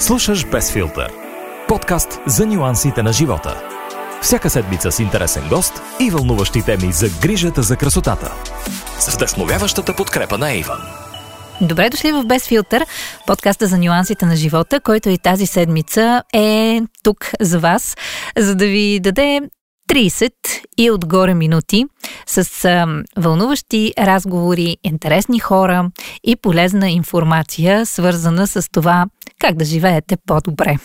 Слушаш Без филтър. Подкаст за нюансите на живота. Всяка седмица с интересен гост и вълнуващи теми за грижата за красотата. С вдъхновяващата подкрепа на Иван. Добре дошли в Без филтър, подкаста за нюансите на живота, който и тази седмица е тук за вас, за да ви даде 30 и отгоре минути с а, вълнуващи разговори, интересни хора и полезна информация, свързана с това как да живеете по-добре.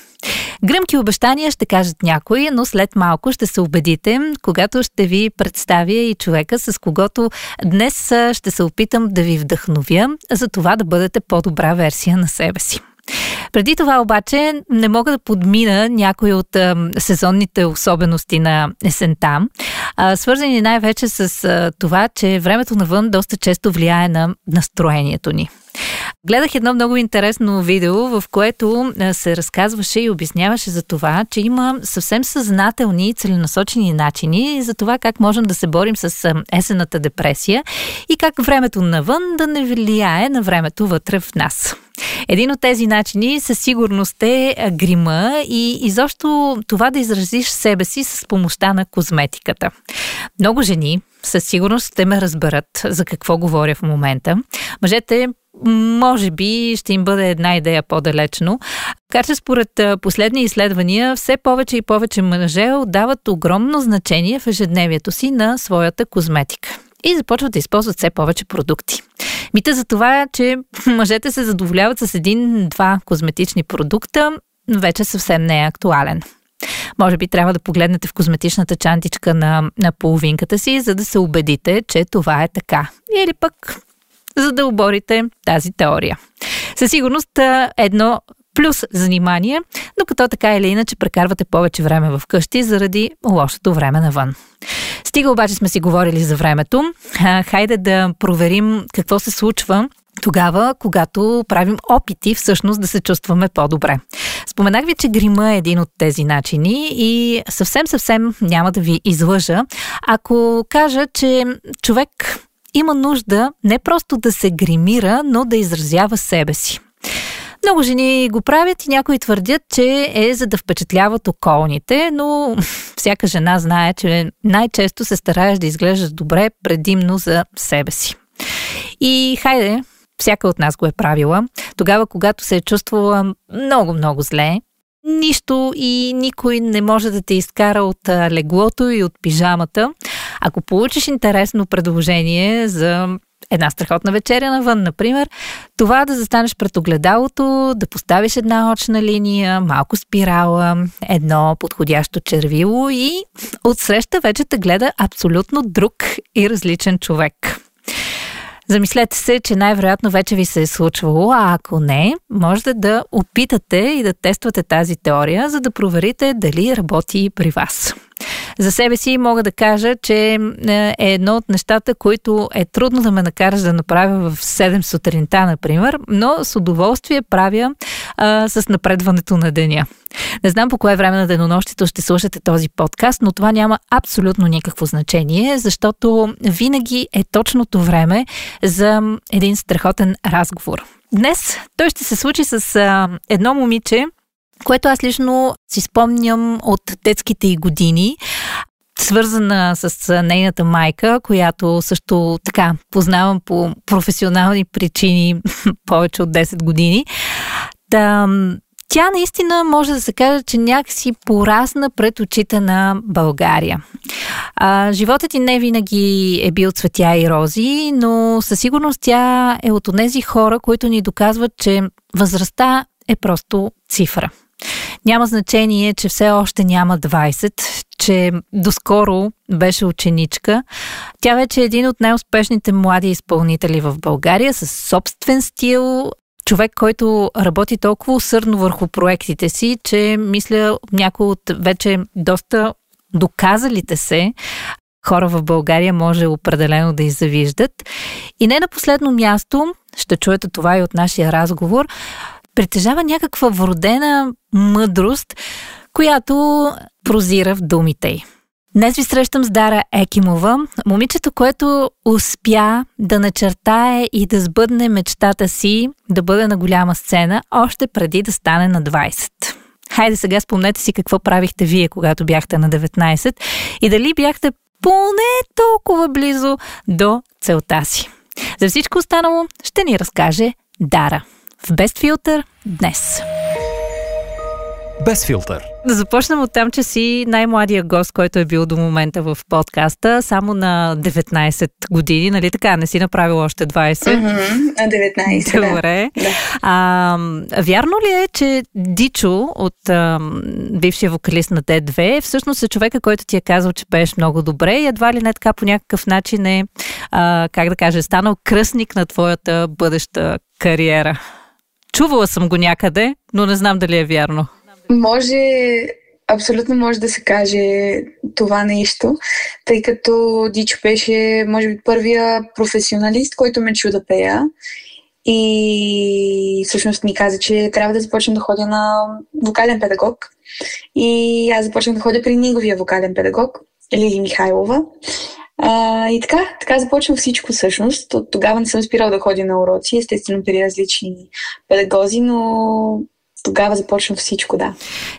Гръмки обещания ще кажат някои, но след малко ще се убедите, когато ще ви представя и човека, с когото днес ще се опитам да ви вдъхновя за това да бъдете по-добра версия на себе си. Преди това обаче не мога да подмина някои от а, сезонните особености на есента, а, свързани най-вече с а, това, че времето навън доста често влияе на настроението ни. Гледах едно много интересно видео, в което се разказваше и обясняваше за това, че има съвсем съзнателни и целенасочени начини за това как можем да се борим с есената депресия и как времето навън да не влияе на времето вътре в нас. Един от тези начини със сигурност е грима и изобщо това да изразиш себе си с помощта на козметиката. Много жени със сигурност ще ме разберат за какво говоря в момента. Мъжете може би ще им бъде една идея по-далечно. Така че според последни изследвания, все повече и повече мъже отдават огромно значение в ежедневието си на своята козметика и започват да използват все повече продукти. Мита за това че мъжете се задоволяват с един-два козметични продукта, вече съвсем не е актуален. Може би трябва да погледнете в козметичната чантичка на, на половинката си, за да се убедите, че това е така. Или пък за да оборите тази теория. Със сигурност едно плюс занимание, докато така или иначе прекарвате повече време в къщи заради лошото време навън. Стига обаче сме си говорили за времето. Хайде да проверим какво се случва тогава, когато правим опити всъщност да се чувстваме по-добре. Споменах ви, че грима е един от тези начини и съвсем-съвсем няма да ви излъжа, ако кажа, че човек има нужда не просто да се гримира, но да изразява себе си. Много жени го правят и някои твърдят, че е за да впечатляват околните, но всяка жена знае, че най-често се стараеш да изглеждаш добре предимно за себе си. И хайде, всяка от нас го е правила, тогава когато се е чувствала много-много зле, нищо и никой не може да те изкара от леглото и от пижамата. Ако получиш интересно предложение за една страхотна вечеря навън, например, това да застанеш пред огледалото, да поставиш една очна линия, малко спирала, едно подходящо червило и отсреща вече те гледа абсолютно друг и различен човек. Замислете се, че най-вероятно вече ви се е случвало, а ако не, можете да опитате и да тествате тази теория, за да проверите дали работи при вас. За себе си мога да кажа, че е, е едно от нещата, които е трудно да ме накараш да направя в 7 сутринта, например, но с удоволствие правя а, с напредването на деня. Не знам по кое време на денонощието ще слушате този подкаст, но това няма абсолютно никакво значение, защото винаги е точното време за един страхотен разговор. Днес той ще се случи с а, едно момиче, което аз лично си спомням от детските и години свързана с нейната майка, която също така познавам по професионални причини повече от 10 години. Та, тя наистина може да се каже, че някакси порасна пред очите на България. А, животът ти не винаги е бил цветя и рози, но със сигурност тя е от тези хора, които ни доказват, че възрастта е просто цифра. Няма значение, че все още няма 20, че доскоро беше ученичка. Тя вече е един от най-успешните млади изпълнители в България с собствен стил, човек, който работи толкова усърдно върху проектите си, че мисля някои от вече доста доказалите се хора в България може определено да завиждат. И не на последно място, ще чуете това и от нашия разговор, притежава някаква вродена мъдрост, която прозира в думите й. Днес ви срещам с Дара Екимова, момичето, което успя да начертае и да сбъдне мечтата си да бъде на голяма сцена, още преди да стане на 20. Хайде сега спомнете си какво правихте вие, когато бяхте на 19 и дали бяхте поне толкова близо до целта си. За всичко останало ще ни разкаже Дара в Best Filter днес. Без филтър. Да започнем от там, че си най-младия гост, който е бил до момента в подкаста, само на 19 години, нали така? Не си направил още 20. Mm-hmm, на 19, Добре. Да. А, вярно ли е, че Дичо от а, бившия вокалист на Д2 всъщност е човека, който ти е казал, че пееш много добре и едва ли не така по някакъв начин е, а, как да кажа, станал кръстник на твоята бъдеща кариера? Чувала съм го някъде, но не знам дали е вярно. Може, абсолютно може да се каже това нещо, тъй като Дичо беше, може би, първия професионалист, който ме чу да пея. И всъщност ми каза, че трябва да започна да ходя на вокален педагог. И аз започнах да ходя при неговия вокален педагог, Лили Михайлова. А, и така, така започва всичко всъщност. От тогава не съм спирал да ходя на уроци, естествено при различни педагози, но тогава започва всичко, да.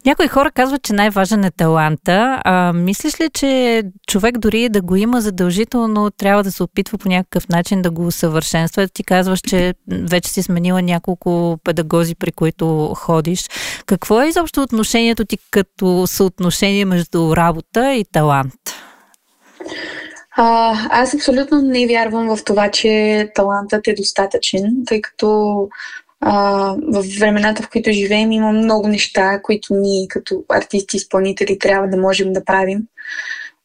Някои хора казват, че най-важен е таланта. А, мислиш ли, че човек дори да го има задължително, трябва да се опитва по някакъв начин да го усъвършенства? Ти казваш, че вече си сменила няколко педагози, при които ходиш. Какво е изобщо отношението ти като съотношение между работа и талант? А, аз абсолютно не вярвам в това, че талантът е достатъчен, тъй като а, в времената, в които живеем, има много неща, които ние като артисти, изпълнители трябва да можем да правим.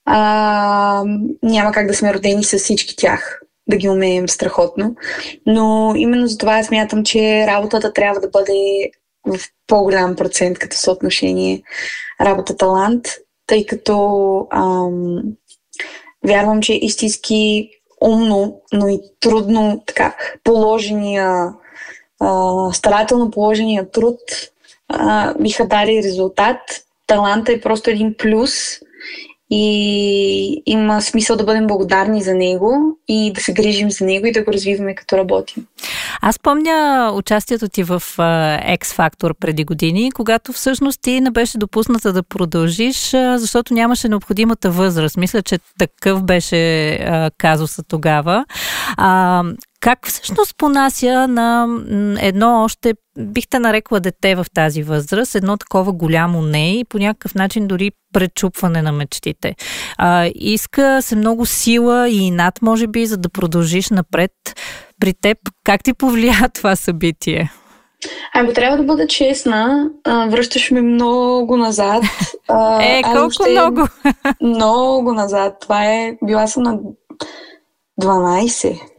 А, няма как да сме родени с всички тях, да ги умеем страхотно. Но именно за това смятам, че работата трябва да бъде в по-голям процент като съотношение работа-талант, тъй като ам, вярвам, че истински умно, но и трудно така положения старателно положения труд а, биха дали резултат. Таланта е просто един плюс и има смисъл да бъдем благодарни за него и да се грижим за него и да го развиваме като работим. Аз помня участието ти в X Factor преди години, когато всъщност ти не беше допусната да продължиш, защото нямаше необходимата възраст. Мисля, че такъв беше казуса тогава. А, как всъщност понася на едно още, бихте нарекла дете в тази възраст, едно такова голямо не и по някакъв начин дори пречупване на мечтите? А, иска се много сила и над, може би, за да продължиш напред. При теб, как ти повлия това събитие? Ако трябва да бъда честна, връщаш ме много назад. е, колко още много? много назад. Това е, била съм на 12.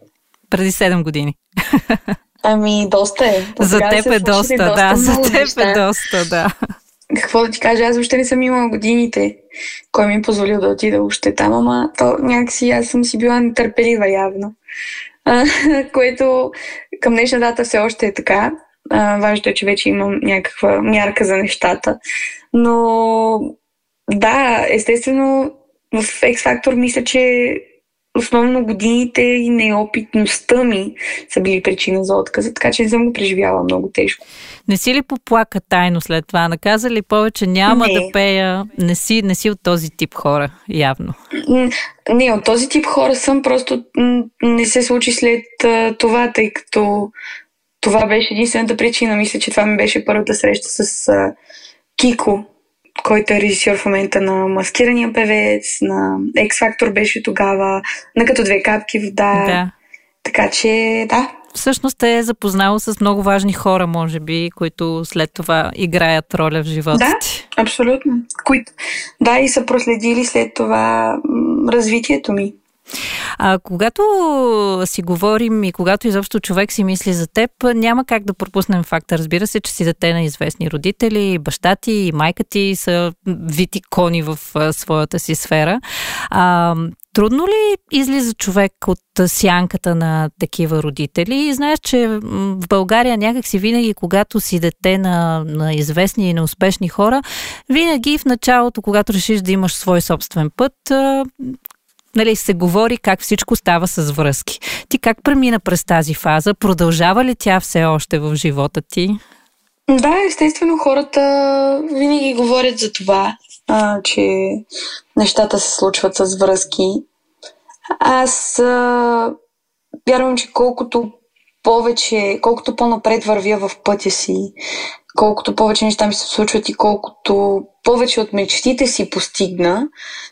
Преди 7 години. Ами, доста е. До за теб е доста, доста, да. За теб неща. е доста, да. Какво да ти кажа, аз въобще не съм имала годините. Кой ми е позволил да отида още там, ама то някакси аз съм си била нетърпелива явно. А, което към днешна дата все още е така. А, важното е, че вече имам някаква мярка за нещата. Но да, естествено в X Factor мисля, че основно годините и неопитността ми са били причина за отказа, така че не съм го преживяла много тежко. Не си ли поплака тайно след това? Наказа ли повече няма не. да пея? Не си, не си от този тип хора, явно. Не, от този тип хора съм, просто не се случи след това, тъй като това беше единствената причина. Мисля, че това ми беше първата среща с Кико, който е режисьор в момента на Маскирания певец, на X Factor беше тогава, на като две капки вода. Да. Така че, да. Всъщност е запознало с много важни хора, може би, които след това играят роля в живота да, ти. абсолютно. Които, да, и са проследили след това развитието ми. А когато си говорим и когато изобщо човек си мисли за теб, няма как да пропуснем факта. Разбира се, че си дете на известни родители, баща ти и майка ти са вид икони в своята си сфера. А, Трудно ли излиза човек от сянката на такива родители? И знаеш, че в България някак си винаги, когато си дете на, на известни и неуспешни хора, Винаги в началото, когато решиш да имаш свой собствен път, нали, се говори как всичко става с връзки. Ти как премина през тази фаза? Продължава ли тя все още в живота ти? Да, естествено, хората винаги говорят за това, а, че нещата се случват с връзки. Аз а, вярвам, че колкото повече, колкото по-напред вървя в пътя си, колкото повече неща ми се случват и колкото повече от мечтите си постигна,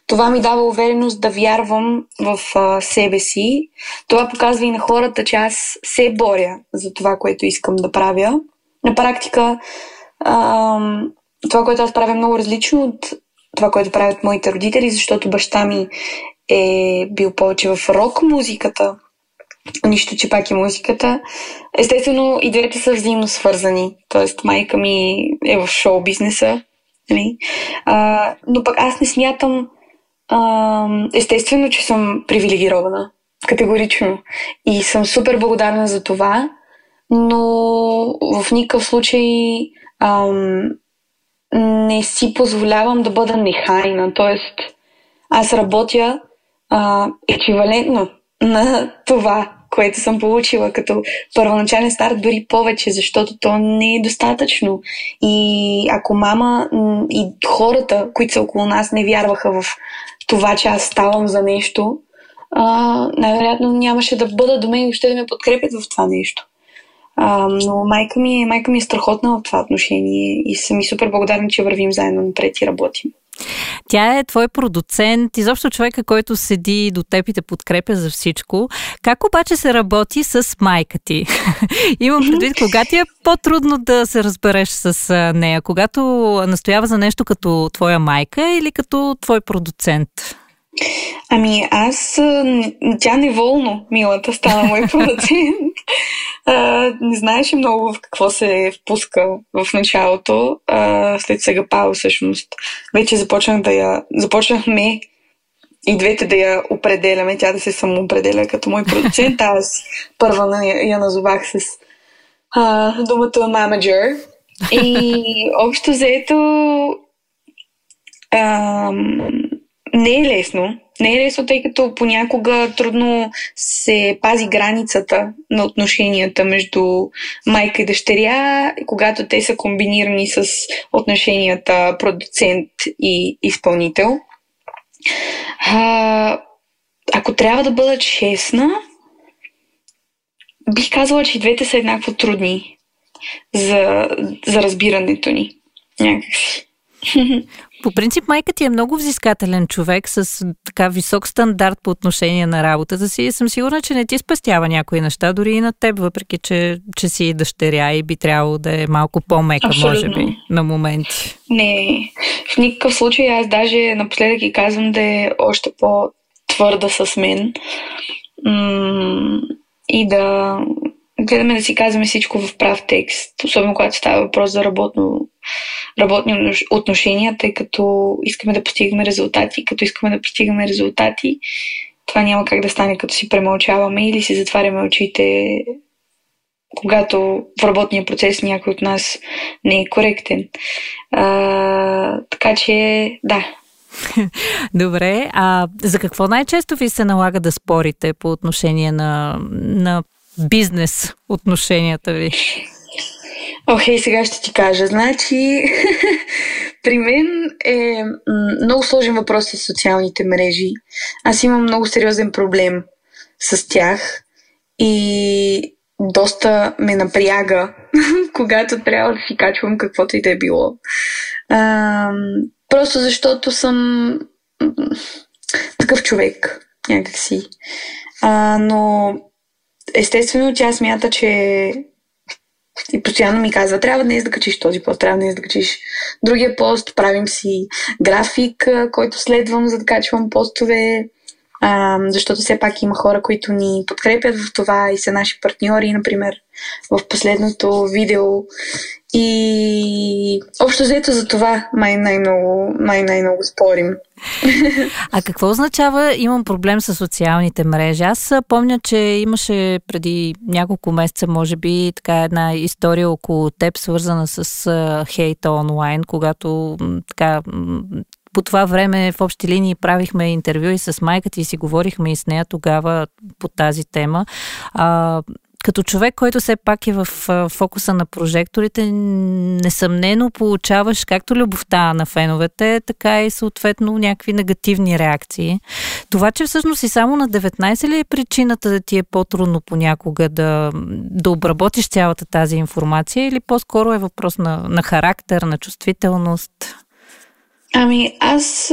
това ми дава увереност да вярвам в а, себе си. Това показва и на хората, че аз се боря за това, което искам да правя. На практика, а, това, което аз правя, е много различно от това, което правят моите родители, защото баща ми е бил повече в рок музиката, нищо, че пак е музиката. Естествено, и двете са взаимно свързани. Тоест, майка ми е в шоу бизнеса. Нали? А, но пък аз не смятам а, естествено, че съм привилегирована. Категорично. И съм супер благодарна за това, но в никакъв случай ам, не си позволявам да бъда нехайна. Тоест, аз работя а, еквивалентно на това, което съм получила като първоначален старт, дори повече, защото то не е достатъчно. И ако мама и хората, които са около нас, не вярваха в това, че аз ставам за нещо, най-вероятно нямаше да бъда до мен и въобще да ме подкрепят в това нещо. А, но майка ми, е, майка ми е страхотна в това отношение и съм и супер благодарна, че вървим заедно напред и работим. Тя е твой продуцент, изобщо човека, който седи до теб и те подкрепя за всичко. Как обаче се работи с майка ти? Имам предвид, кога ти е по-трудно да се разбереш с нея? Когато настоява за нещо като твоя майка или като твой продуцент? Ами аз, тя неволно, милата, стана мой продуцент. Не знаеше много в какво се впуска в началото. А, след сега Пао всъщност. Вече започнах да я... Започнахме и двете да я определяме, тя да се самоопределя като мой продуцент. Аз първа я, я назовах с а, думата менеджер. И общо заето а, не е лесно. Не е лесно, тъй като понякога трудно се пази границата на отношенията между майка и дъщеря, когато те са комбинирани с отношенията продуцент и изпълнител. А, ако трябва да бъда честна, бих казала, че двете са еднакво трудни за, за разбирането ни. Някакси. По принцип, майка ти е много взискателен човек с така висок стандарт по отношение на работата си и съм сигурна, че не ти спестява някои неща, дори и на теб, въпреки че, че си дъщеря и би трябвало да е малко по-мека, Абсолютно. може би, на моменти. Не, в никакъв случай аз даже напоследък и казвам да е още по-твърда с мен м- и да гледаме да си казваме всичко в прав текст, особено когато става въпрос за работно работни отношения, тъй като искаме да постигаме резултати. Като искаме да постигаме резултати, това няма как да стане като си премълчаваме или си затваряме очите, когато в работния процес някой от нас не е коректен. А, така че, да, Добре, а за какво най-често ви се налага да спорите по отношение на, на бизнес отношенията ви? Охей, сега ще ти кажа. Значи, при мен е много сложен въпрос с социалните мрежи. Аз имам много сериозен проблем с тях и доста ме напряга, когато трябва да си качвам каквото и да е било. А, просто защото съм такъв човек, някакси. А, но естествено тя смята, че и постоянно ми казва, трябва днес да качиш този пост, трябва днес да качиш другия пост, правим си график, който следвам, за да качвам постове, а, защото все пак има хора, които ни подкрепят в това и са наши партньори, например, в последното видео. И общо взето за това май най-много, май най-много спорим. А какво означава имам проблем с социалните мрежи? Аз помня, че имаше преди няколко месеца, може би, така една история около теб, свързана с хейта онлайн, когато така по това време в общи линии правихме интервю и с майка ти и си говорихме и с нея тогава по тази тема. А, като човек, който все пак е в фокуса на прожекторите, несъмнено получаваш както любовта на феновете, така и съответно някакви негативни реакции. Това, че всъщност и само на 19 ли е причината да ти е по-трудно понякога да, да обработиш цялата тази информация или по-скоро е въпрос на, на характер, на чувствителност? Ами, аз,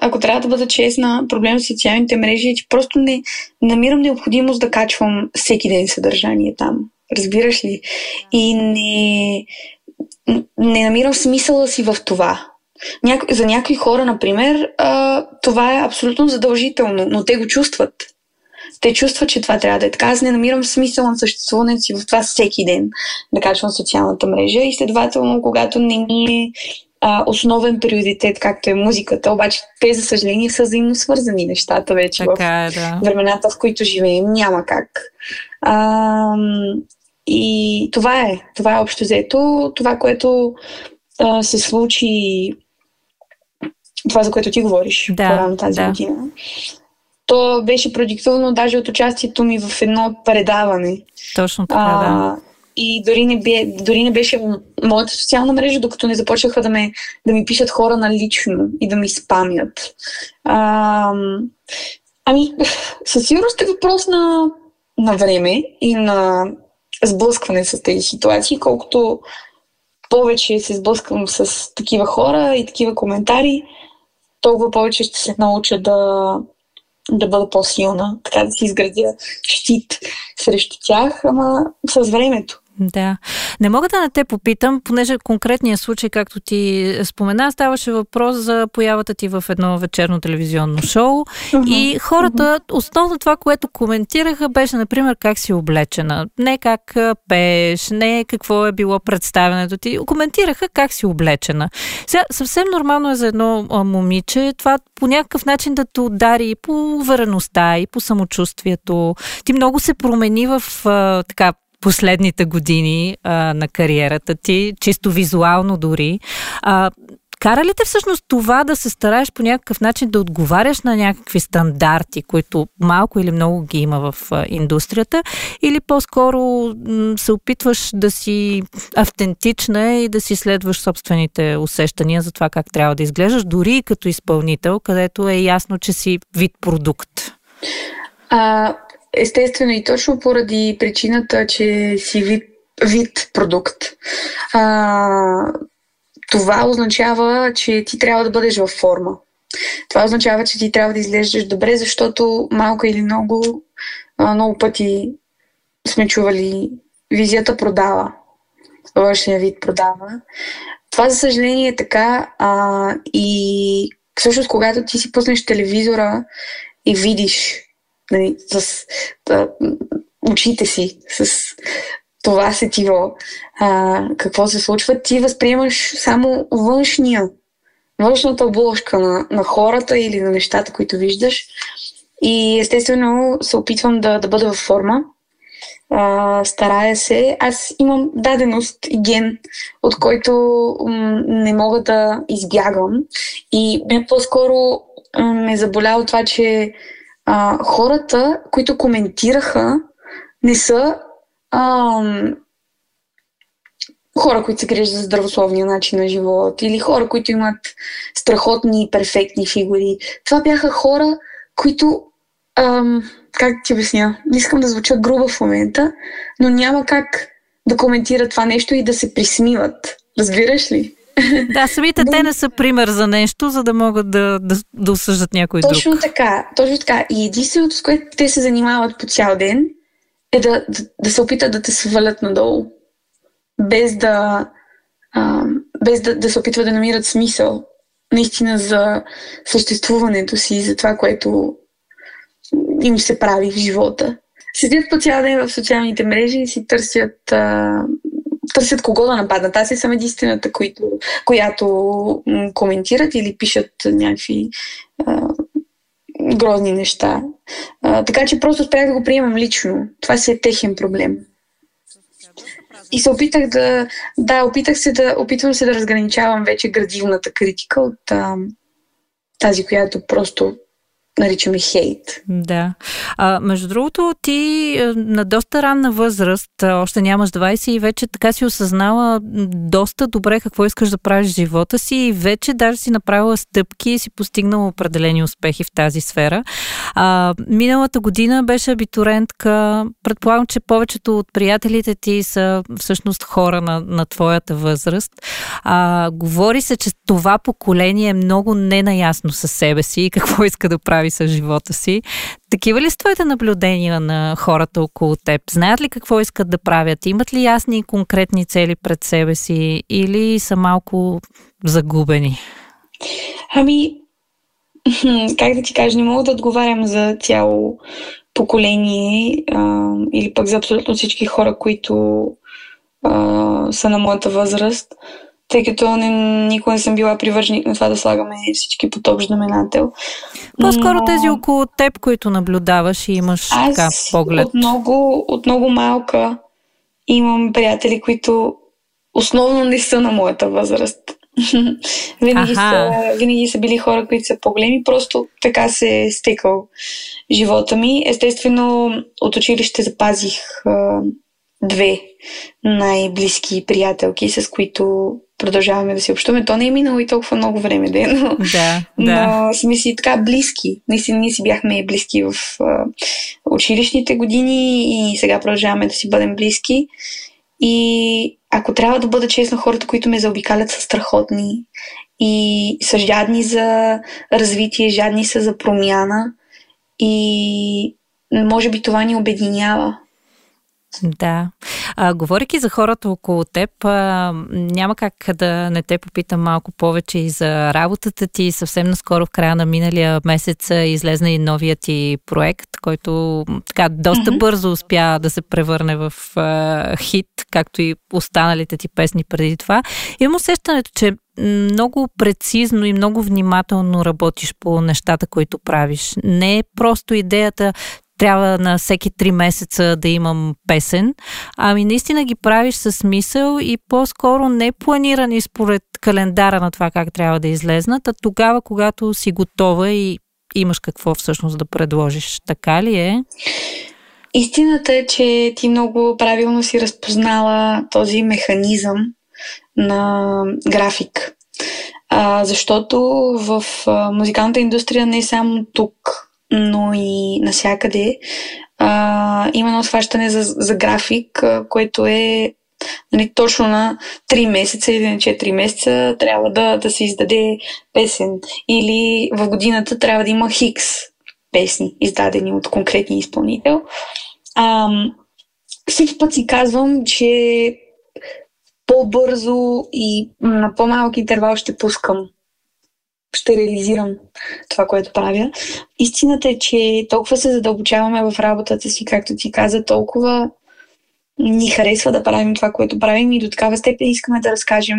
ако трябва да бъда честна, проблем с социалните мрежи е, че просто не намирам необходимост да качвам всеки ден съдържание там. Разбираш ли? И не, не намирам смисъла си в това. Няко, за някои хора, например, а, това е абсолютно задължително, но те го чувстват. Те чувстват, че това трябва да е така. Аз не намирам смисъл на съществуването си в това всеки ден да качвам социалната мрежа и следователно, когато не ми е а, основен приоритет, както е музиката, обаче те, за съжаление, са взаимно свързани нещата вече така е, да. в времената, в които живеем. Няма как. А, и това е, това е общо взето. Това, което а, се случи, това, за което ти говориш да, по-рано тази да. година, то беше продиктовано даже от участието ми в едно предаване. Точно така, а, да и дори не, бе, дори не беше моята социална мрежа, докато не започнаха да, ме, да ми пишат хора на лично и да ми спамят. А, ами, със сигурност е въпрос на, на време и на сблъскване с тези ситуации, колкото повече се сблъсквам с такива хора и такива коментари, толкова повече ще се науча да, да бъда по-силна, така да си изградя щит срещу тях, ама с времето. Да. Не мога да не те попитам, понеже конкретния случай, както ти спомена, ставаше въпрос за появата ти в едно вечерно телевизионно шоу uh-huh. и хората, основно това, което коментираха, беше, например, как си облечена. Не как пееш, не какво е било представенето ти. Коментираха как си облечена. Сега, съвсем нормално е за едно момиче това по някакъв начин да те удари и по увереността, и по самочувствието. Ти много се промени в така последните години а, на кариерата ти, чисто визуално дори. А, Кара ли те всъщност това да се стараеш по някакъв начин да отговаряш на някакви стандарти, които малко или много ги има в индустрията, или по-скоро се опитваш да си автентична и да си следваш собствените усещания за това как трябва да изглеждаш, дори като изпълнител, където е ясно, че си вид продукт? А, естествено и точно поради причината, че си вид, вид продукт. А, това означава, че ти трябва да бъдеш във форма. Това означава, че ти трябва да изглеждаш добре, защото малко или много, много пъти сме чували визията продава. Външния вид продава. Това, за съжаление, е така. А, и всъщност, когато ти си пуснеш телевизора и видиш нали, с да, очите си, с това сетиво, а, какво се случва, ти възприемаш само външния, външната обложка на, на хората или на нещата, които виждаш. И естествено се опитвам да, да бъда във форма. А, старая се. Аз имам даденост и ген, от който м- не мога да избягам. И по-скоро м- ме заболя от това, че а, хората, които коментираха, не са ам, хора, които се грижат за здравословния начин на живот или хора, които имат страхотни и перфектни фигури. Това бяха хора, които, ам, как ти обясня, не искам да звуча груба в момента, но няма как да коментират това нещо и да се присмиват. Разбираш ли? Да, самите те не са пример за нещо, за да могат да, да, да осъждат някой точно друг. Точно така, точно така. И единственото, с което те се занимават по цял ден, е да, да, да се опитат да те свалят надолу. Без да, а, без да, да се опитват да намират смисъл наистина за съществуването си, за това, което им се прави в живота. Седят по цял ден в социалните мрежи и си търсят а, търсят кого да нападнат. Аз съм единствената, които, която коментират или пишат някакви а, грозни неща. А, така че просто спрях да го приемам лично. Това си е техен проблем. И се опитах да, да, опитах се да, опитвам се да разграничавам вече градивната критика от а, тази, която просто наричаме хейт. Да. А, между другото, ти е, на доста ранна възраст, още нямаш 20 и вече така си осъзнала доста добре какво искаш да правиш в живота си и вече даже си направила стъпки и си постигнала определени успехи в тази сфера. А, миналата година беше абитурентка. Предполагам, че повечето от приятелите ти са всъщност хора на, на твоята възраст. А, говори се, че това поколение е много ненаясно със себе си и какво иска да прави прави с живота си. Такива ли са твоите наблюдения на хората около теб? Знаят ли какво искат да правят? Имат ли ясни и конкретни цели пред себе си или са малко загубени? Ами, как да ти кажа, не мога да отговарям за цяло поколение а, или пък за абсолютно всички хора, които а, са на моята възраст тъй като не, никога не съм била привърженик на това да слагаме всички под общ знаменател. По-скоро Но... тези около теб, които наблюдаваш и имаш Аз така поглед. От много, от много малка имам приятели, които основно не са на моята възраст. винаги, са, винаги са били хора, които са по-големи, просто така се е стекал живота ми. Естествено, от училище запазих а, две най-близки приятелки, с които продължаваме да си общуваме. То не е минало и толкова много време, де, но, да, да. но сме си така близки. Наистина ние си бяхме близки в а, училищните години и сега продължаваме да си бъдем близки. И ако трябва да бъда честна, хората, които ме заобикалят са страхотни и са жадни за развитие, жадни са за промяна и може би това ни обединява. Да. А, говорики за хората около теб, а, няма как да не те попитам малко повече и за работата ти. Съвсем наскоро в края на миналия месец излезна и новия ти проект, който така доста mm-hmm. бързо успя да се превърне в а, хит, както и останалите ти песни преди това. Имам усещането, че много прецизно и много внимателно работиш по нещата, които правиш. Не е просто идеята, трябва на всеки три месеца да имам песен, ами наистина ги правиш с смисъл и по-скоро не планирани според календара на това как трябва да излезнат, а тогава, когато си готова и имаш какво всъщност да предложиш. Така ли е? Истината е, че ти много правилно си разпознала този механизъм на график. А, защото в а, музикалната индустрия не е само тук но и насякъде а, има едно схващане за, за график, а, което е нали, точно на 3 месеца или на 4 месеца трябва да, да се издаде песен. Или в годината трябва да има хикс песни, издадени от конкретния изпълнител. А, всеки път си казвам, че по-бързо и на по-малък интервал ще пускам ще реализирам това, което правя. Истината е, че толкова се задълбочаваме в работата си, както ти каза, толкова ни харесва да правим това, което правим и до такава степен искаме да разкажем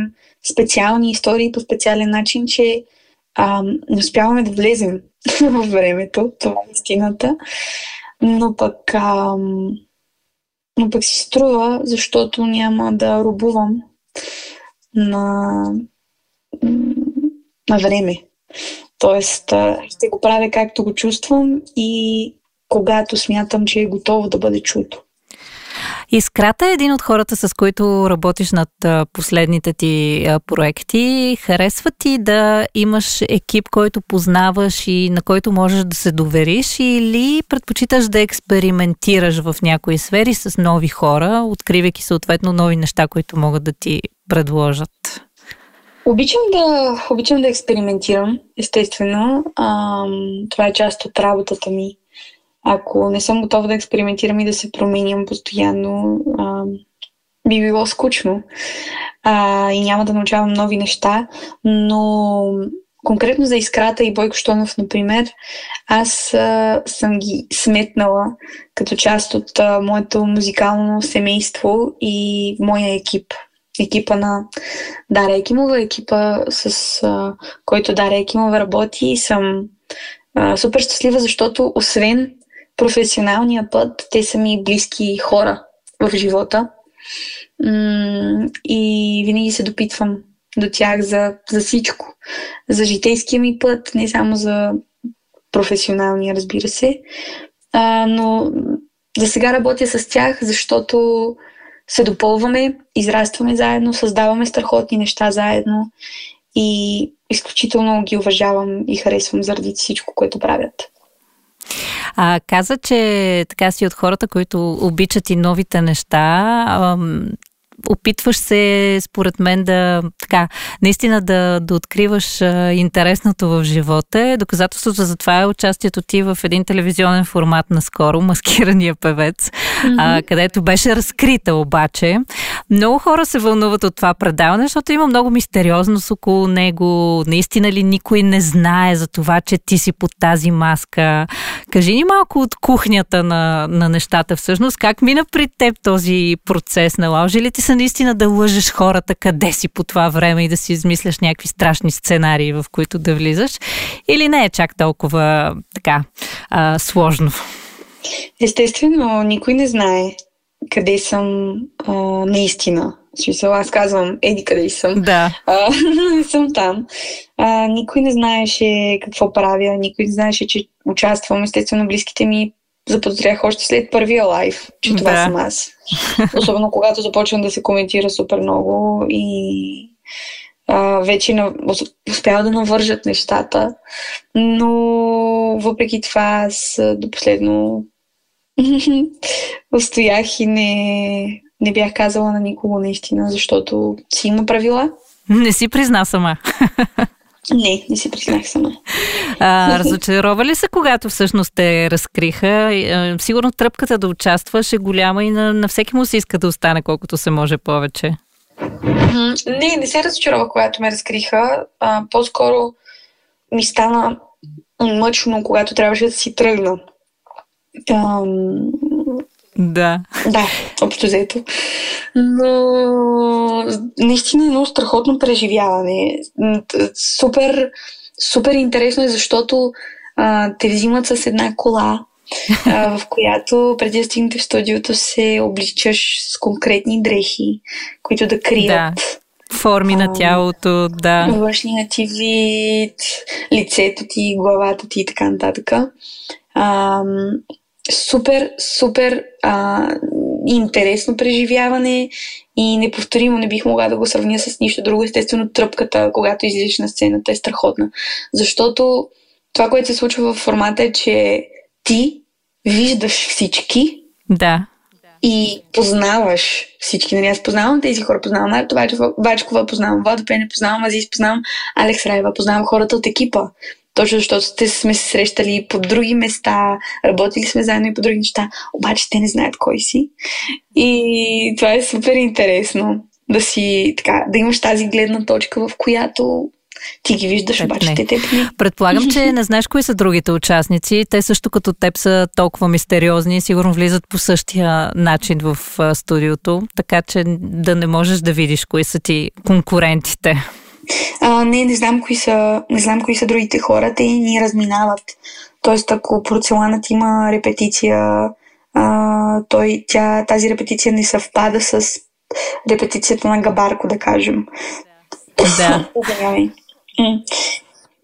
специални истории по специален начин, че а, не успяваме да влезем в времето. Това е истината. Но пък, а, но пък си струва, защото няма да рубувам на на време. Тоест, ще го правя както го чувствам и когато смятам, че е готово да бъде чуто. Искрата е един от хората, с които работиш над последните ти проекти. Харесва ти да имаш екип, който познаваш и на който можеш да се довериш или предпочиташ да експериментираш в някои сфери с нови хора, откривайки съответно нови неща, които могат да ти предложат? Обичам да, обичам да експериментирам, естествено. А, това е част от работата ми. Ако не съм готова да експериментирам и да се променям постоянно, а, би било скучно. А, и няма да научавам нови неща, но конкретно за Искрата и Бойко Штонов, например, аз а, съм ги сметнала като част от а, моето музикално семейство и моя екип. Екипа на Даря Екимова, екипа с а, който Даря Екимова работи и съм а, супер щастлива, защото освен професионалния път, те са ми близки хора в живота. М- и винаги се допитвам до тях за, за всичко. За житейския ми път, не само за професионалния, разбира се. А, но за сега работя с тях, защото се допълваме, израстваме заедно, създаваме страхотни неща заедно и изключително ги уважавам и харесвам заради всичко, което правят. А, каза, че така си от хората, които обичат и новите неща опитваш се, според мен, да така, наистина да, да откриваш а, интересното в живота. Доказателството за това е участието ти в един телевизионен формат наскоро, Маскирания певец, mm-hmm. а, където беше разкрита обаче. Много хора се вълнуват от това предаване, защото има много мистериозност около него. Наистина ли никой не знае за това, че ти си под тази маска? Кажи ни малко от кухнята на, на нещата всъщност. Как мина при теб този процес? Наложи ли ти се наистина да лъжеш хората къде си по това време и да си измисляш някакви страшни сценарии, в които да влизаш? Или не е чак толкова така а, сложно? Естествено, никой не знае къде съм а, наистина. Смисъл, аз казвам, еди къде съм. Да. А, не съм там. А, никой не знаеше какво правя, никой не знаеше, че участвам. Естествено, близките ми заподозрях още след първия лайф, че това да. съм аз. Особено когато започвам да се коментира супер много и а, вече на, да навържат нещата. Но въпреки това аз до последно устоях и не, не бях казала на никого наистина, защото си има правила. Не си призна сама. Не, не си признах сама. А, разочарова ли се, когато всъщност те разкриха? Сигурно тръпката да участваш е голяма и на, на всеки му се иска да остане колкото се може повече. Не, не се разочарова, когато ме разкриха. А, по-скоро ми стана мъчно, когато трябваше да си тръгна. Ам, да. Да, общо взето. Но наистина е много страхотно преживяване. Супер, супер интересно е, защото а, те взимат с една кола, а, в която преди да стигнете в студиото се обличаш с конкретни дрехи, които да крият. Да. Форми на тялото, да. Външния ти вид, лицето ти, главата ти и така нататък. А, супер, супер а, интересно преживяване и неповторимо не бих могла да го сравня с нищо друго. Естествено, тръпката, когато излизаш на сцената, е страхотна. Защото това, което се случва в формата е, че ти виждаш всички. Да. И познаваш всички. Нали, аз познавам тези хора. Познавам Марто Бачкова, познавам Владо Пене, познавам Азис, познавам Алекс Райва, познавам хората от екипа точно защото сте, сме се срещали по други места, работили сме заедно и по други неща, обаче те не знаят кой си. И това е супер интересно да си така, да имаш тази гледна точка, в която ти ги виждаш, Пред обаче не. те теб не. Предполагам, че не знаеш кои са другите участници. Те също като теб са толкова мистериозни и сигурно влизат по същия начин в студиото, така че да не можеш да видиш кои са ти конкурентите. А, не, не знам кои са, не знам кои са другите хора, те ни разминават. Тоест, ако порцеланът има репетиция, а, той, тя, тази репетиция не съвпада с репетицията на Габарко, да кажем. Да.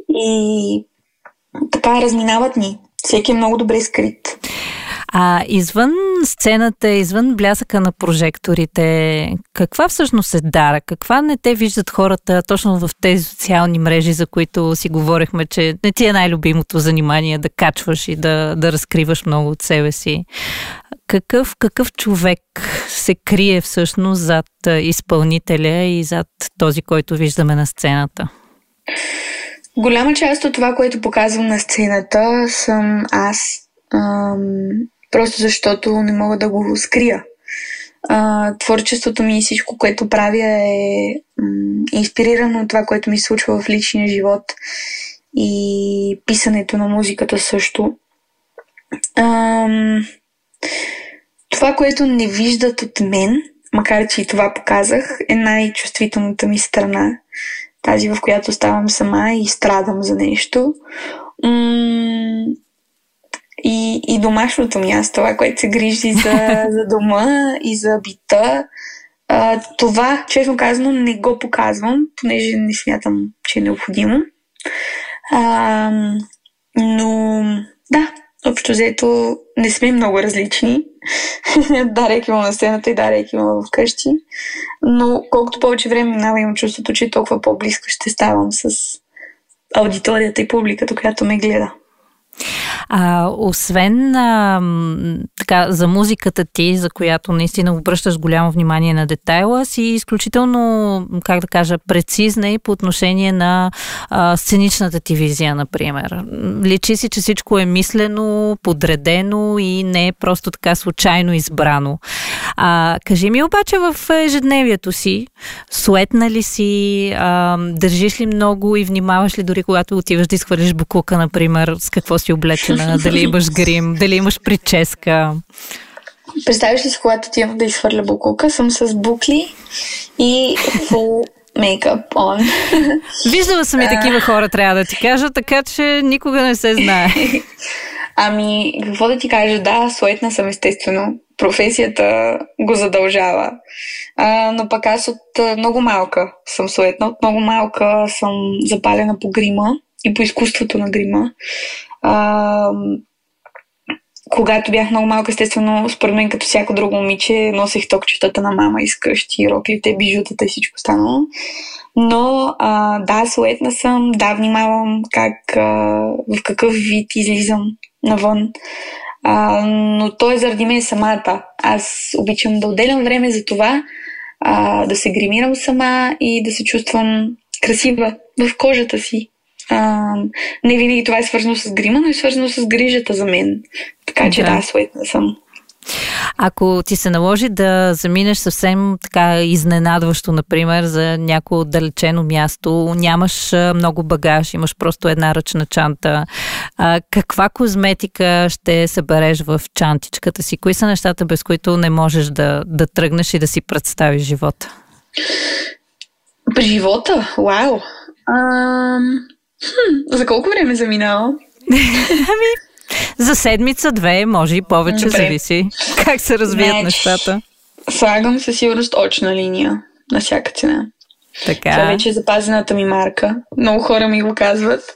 И така разминават ни. Всеки е много добре скрит. А извън сцената, извън блясъка на прожекторите, каква всъщност е дара? Каква не те виждат хората точно в тези социални мрежи, за които си говорихме, че не ти е най-любимото занимание да качваш и да, да разкриваш много от себе си? Какъв, какъв човек се крие всъщност зад изпълнителя и зад този, който виждаме на сцената? Голяма част от това, което показвам на сцената, съм аз. Просто защото не мога да го скрия. А, творчеството ми и всичко, което правя е м- инспирирано от това, което ми случва в личния живот и писането на музиката също. Ам, това, което не виждат от мен, макар че и това показах, е най-чувствителната ми страна. Тази, в която ставам сама и страдам за нещо. М- и, и домашното място, това, което се грижи за, за дома и за бита. А, това, честно казано, не го показвам, понеже не смятам, че е необходимо. А, но да, общо взето не сме много различни. Дарек има на сцената и Дарек има в къщи. Но колкото повече време минава, имам чувството, че толкова по-близко ще ставам с аудиторията и публиката, която ме гледа. А, освен а, така, за музиката ти, за която наистина обръщаш голямо внимание на детайла, си изключително, как да кажа, прецизна и по отношение на а, сценичната ти визия, например. Личи си, че всичко е мислено, подредено и не е просто така случайно избрано. А, кажи ми обаче в ежедневието си, суетна ли си, а, държиш ли много и внимаваш ли дори когато отиваш да изхвърлиш буклука, например, с какво си облечена, дали имаш грим, дали имаш прическа. Представяш ли си, когато отивам да изхвърля буклука, съм с букли и full мейкъп on. Виждала съм и такива хора, трябва да ти кажа, така че никога не се знае. Ами, какво да ти кажа, да, суетна съм естествено. Професията го задължава. А, но пък аз от много малка съм суетна. От много малка съм запалена по грима и по изкуството на грима. А, когато бях много малка, естествено, според мен като всяко друго момиче, носех токчетата на мама из къщи, роклите, бижутата и всичко останало. Но а, да, суетна съм, да, внимавам как, а, в какъв вид излизам навън. А, но то е заради мен самата. Аз обичам да отделям време за това, а, да се гримирам сама и да се чувствам красива в кожата си. А, не винаги това е свързано с грима, но е свързано с грижата за мен. Така че да, да суетна съм. Ако ти се наложи да заминеш съвсем така изненадващо, например, за някое отдалечено място, нямаш много багаж, имаш просто една ръчна чанта, а, каква козметика ще събереш в чантичката си? Кои са нещата, без които не можеш да, да тръгнеш и да си представиш живота? При живота? Вау! Ам... Хм, за колко време заминава? ами, за седмица, две, може и повече, Добре. зависи как се развият Неч, нещата. Слагам със сигурност очна линия на всяка цена. Така. Това вече е запазената ми марка. Много хора ми го казват.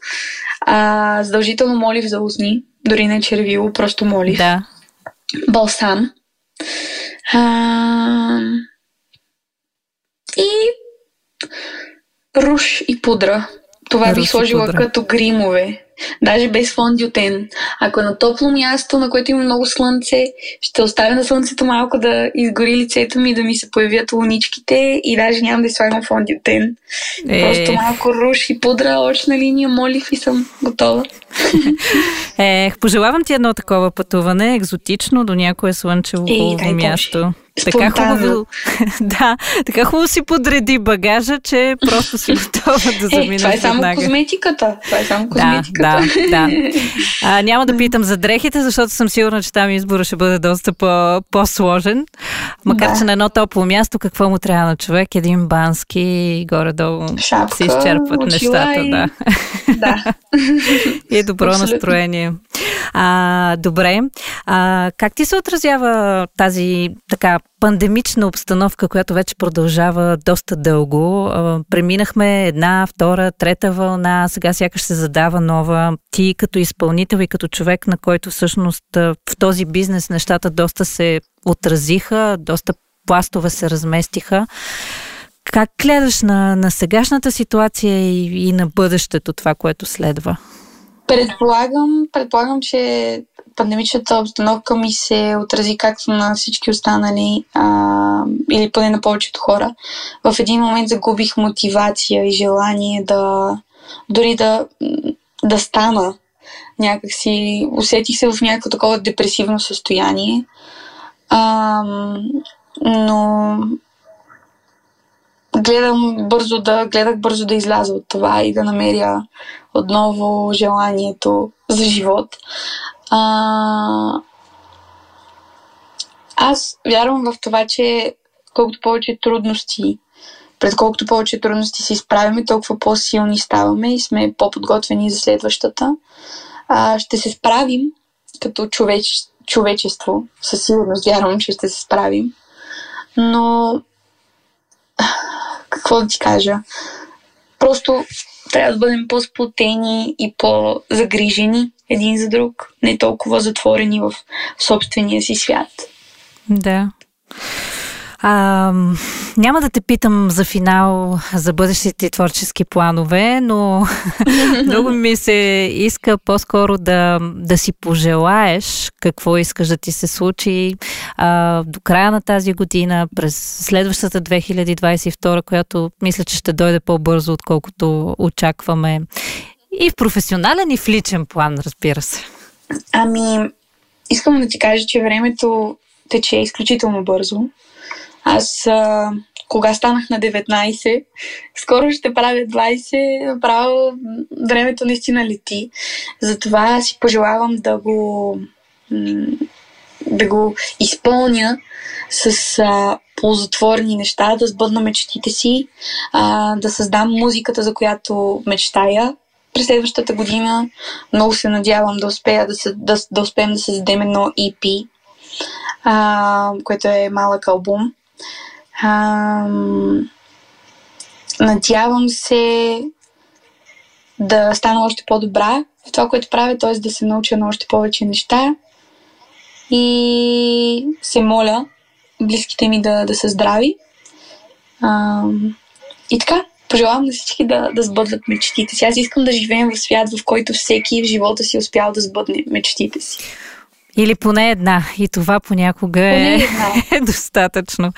А, задължително молив за устни, дори не червило, просто молив. Да. Балсам. А, и руш и пудра. Това бих сложила пудра. като гримове. Даже без фондиотен. Ако е на топло място, на което има много слънце, ще оставя на слънцето малко да изгори лицето ми, да ми се появят луничките и даже нямам да слагам фондиотен. Е... Просто малко руш и пудра, очна линия, молив и съм готова. Ех, пожелавам ти едно такова пътуване, екзотично до някое слънчево е, място. Така хубаво, да, така хубаво си подреди багажа, че просто си готова да заминеш. Е, това е само веднага. козметиката. Това е само козметиката. Да, да, да. А, няма да питам за дрехите, защото съм сигурна, че там избора ще бъде доста по- по-сложен. Макар, да. че на едно топло място, какво му трябва на човек? Един бански горе-долу Шапка, се изчерпват нещата. И... Да. да. и добро Абсолютно. настроение. А, добре. А, как ти се отразява тази така пандемична обстановка, която вече продължава доста дълго. Преминахме една, втора, трета вълна, сега сякаш се задава нова. Ти като изпълнител и като човек, на който всъщност в този бизнес нещата доста се отразиха, доста пластове се разместиха. Как гледаш на, на сегашната ситуация и, и на бъдещето, това, което следва? Предполагам, предполагам, че пандемичната обстановка ми се отрази както на всички останали, а, или поне на повечето хора. В един момент загубих мотивация и желание да дори да, да стана. Някакси усетих се в някакво такова депресивно състояние. А, но гледам бързо да, гледах бързо да изляза от това и да намеря отново желанието за живот. А, аз вярвам в това, че колкото повече трудности, пред колкото повече трудности се изправяме, толкова по-силни ставаме и сме по-подготвени за следващата. А, ще се справим като човеч, човечество. Със сигурност вярвам, че ще се справим. Но какво да ти кажа? Просто трябва да бъдем по-сплотени и по-загрижени един за друг, не толкова затворени в собствения си свят. Да. А, няма да те питам за финал, за бъдещите творчески планове, но много ми се иска по-скоро да, да си пожелаеш какво искаш да ти се случи а, до края на тази година, през следващата 2022, която мисля, че ще дойде по-бързо, отколкото очакваме. И в професионален, и в личен план, разбира се. Ами, искам да ти кажа, че времето тече изключително бързо. Аз, а, кога станах на 19, скоро ще правя 20, право времето наистина лети. Затова си пожелавам да го, да го изпълня с а, ползотворни неща, да сбъдна мечтите си, а, да създам музиката, за която мечтая, през следващата година. Много се надявам да, успея да, се, да, да успеем да създадем едно EP, а, което е малък албум. А, надявам се да стана още по-добра в това, което правя, т.е. да се науча на още повече неща. И се моля близките ми да, да са здрави. А, и така, пожелавам на всички да, да сбъдват мечтите си. Аз искам да живеем в свят, в който всеки в живота си е успял да сбъдне мечтите си. Или поне една. И това понякога е, е достатъчно.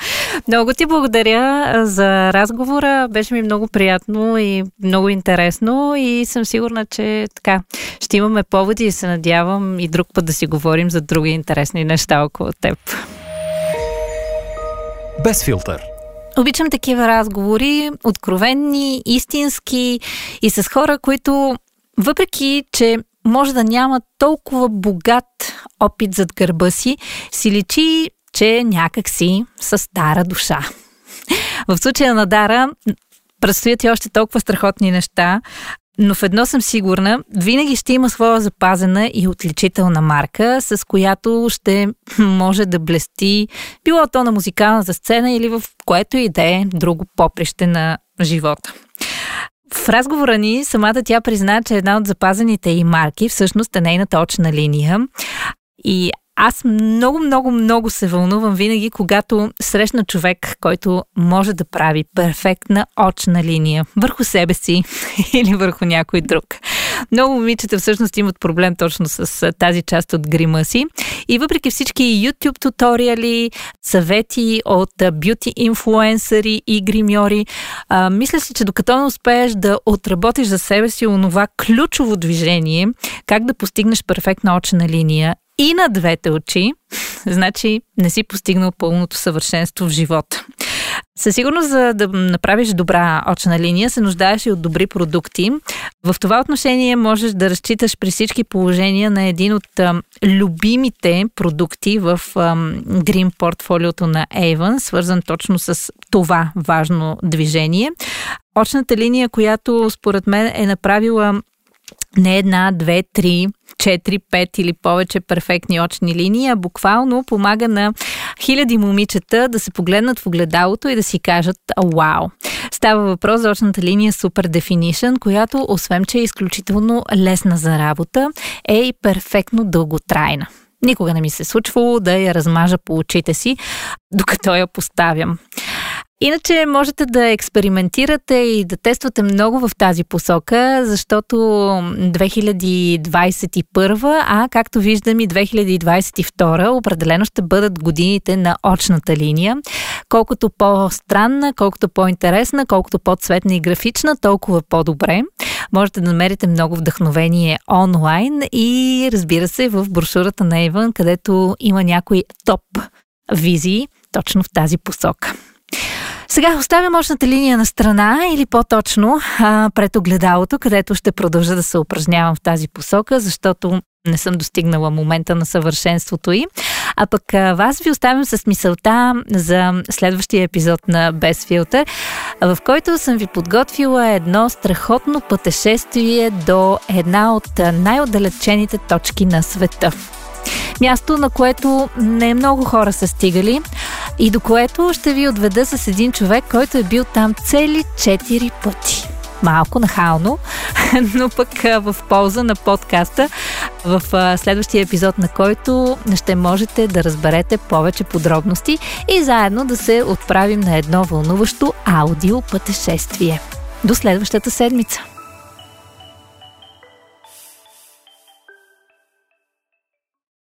Много ти благодаря за разговора. Беше ми много приятно и много интересно. И съм сигурна, че така ще имаме поводи и се надявам и друг път да си говорим за други интересни неща около теб. Без филтър. Обичам такива разговори, откровенни, истински и с хора, които въпреки, че може да няма толкова богат опит зад гърба си, си личи, че някак си със стара душа. В случая на Дара предстоят и още толкова страхотни неща, но в едно съм сигурна, винаги ще има своя запазена и отличителна марка, с която ще може да блести, било то на музикалната сцена или в което и да е друго поприще на живота. В разговора ни самата тя призна, че една от запазените и марки всъщност е нейната очна линия. И аз много, много, много се вълнувам винаги, когато срещна човек, който може да прави перфектна очна линия върху себе си или върху някой друг. Много момичета всъщност имат проблем точно с тази част от грима си. И въпреки всички YouTube туториали, съвети от бюти инфлуенсъри и гримьори, мисля си, че докато не успееш да отработиш за себе си онова ключово движение, как да постигнеш перфектна очна линия и на двете очи, значи не си постигнал пълното съвършенство в живота. Със сигурност, за да направиш добра очна линия, се нуждаеш и от добри продукти. В това отношение можеш да разчиташ при всички положения на един от а, любимите продукти в а, Dream портфолиото на Avon, свързан точно с това важно движение. Очната линия, която според мен е направила не една, две, три, четири, пет или повече перфектни очни линии, а буквално помага на хиляди момичета да се погледнат в огледалото и да си кажат «Вау!». Става въпрос за очната линия Super Definition, която, освен че е изключително лесна за работа, е и перфектно дълготрайна. Никога не ми се случвало да я размажа по очите си, докато я поставям. Иначе можете да експериментирате и да тествате много в тази посока, защото 2021, а както виждам и 2022, определено ще бъдат годините на очната линия. Колкото по-странна, колкото по-интересна, колкото по-цветна и графична, толкова по-добре. Можете да намерите много вдъхновение онлайн и разбира се в брошурата на Evan, където има някои топ визии точно в тази посока. Сега оставя мощната линия на страна или по-точно а, пред огледалото, където ще продължа да се упражнявам в тази посока, защото не съм достигнала момента на съвършенството и. А пък а, вас ви оставям с мисълта за следващия епизод на Без филтър, в който съм ви подготвила едно страхотно пътешествие до една от най-отдалечените точки на света. Място, на което не много хора са стигали и до което ще ви отведа с един човек, който е бил там цели 4 пъти малко нахално, но пък в полза на подкаста, в следващия епизод на който ще можете да разберете повече подробности и заедно да се отправим на едно вълнуващо аудио пътешествие. До следващата седмица!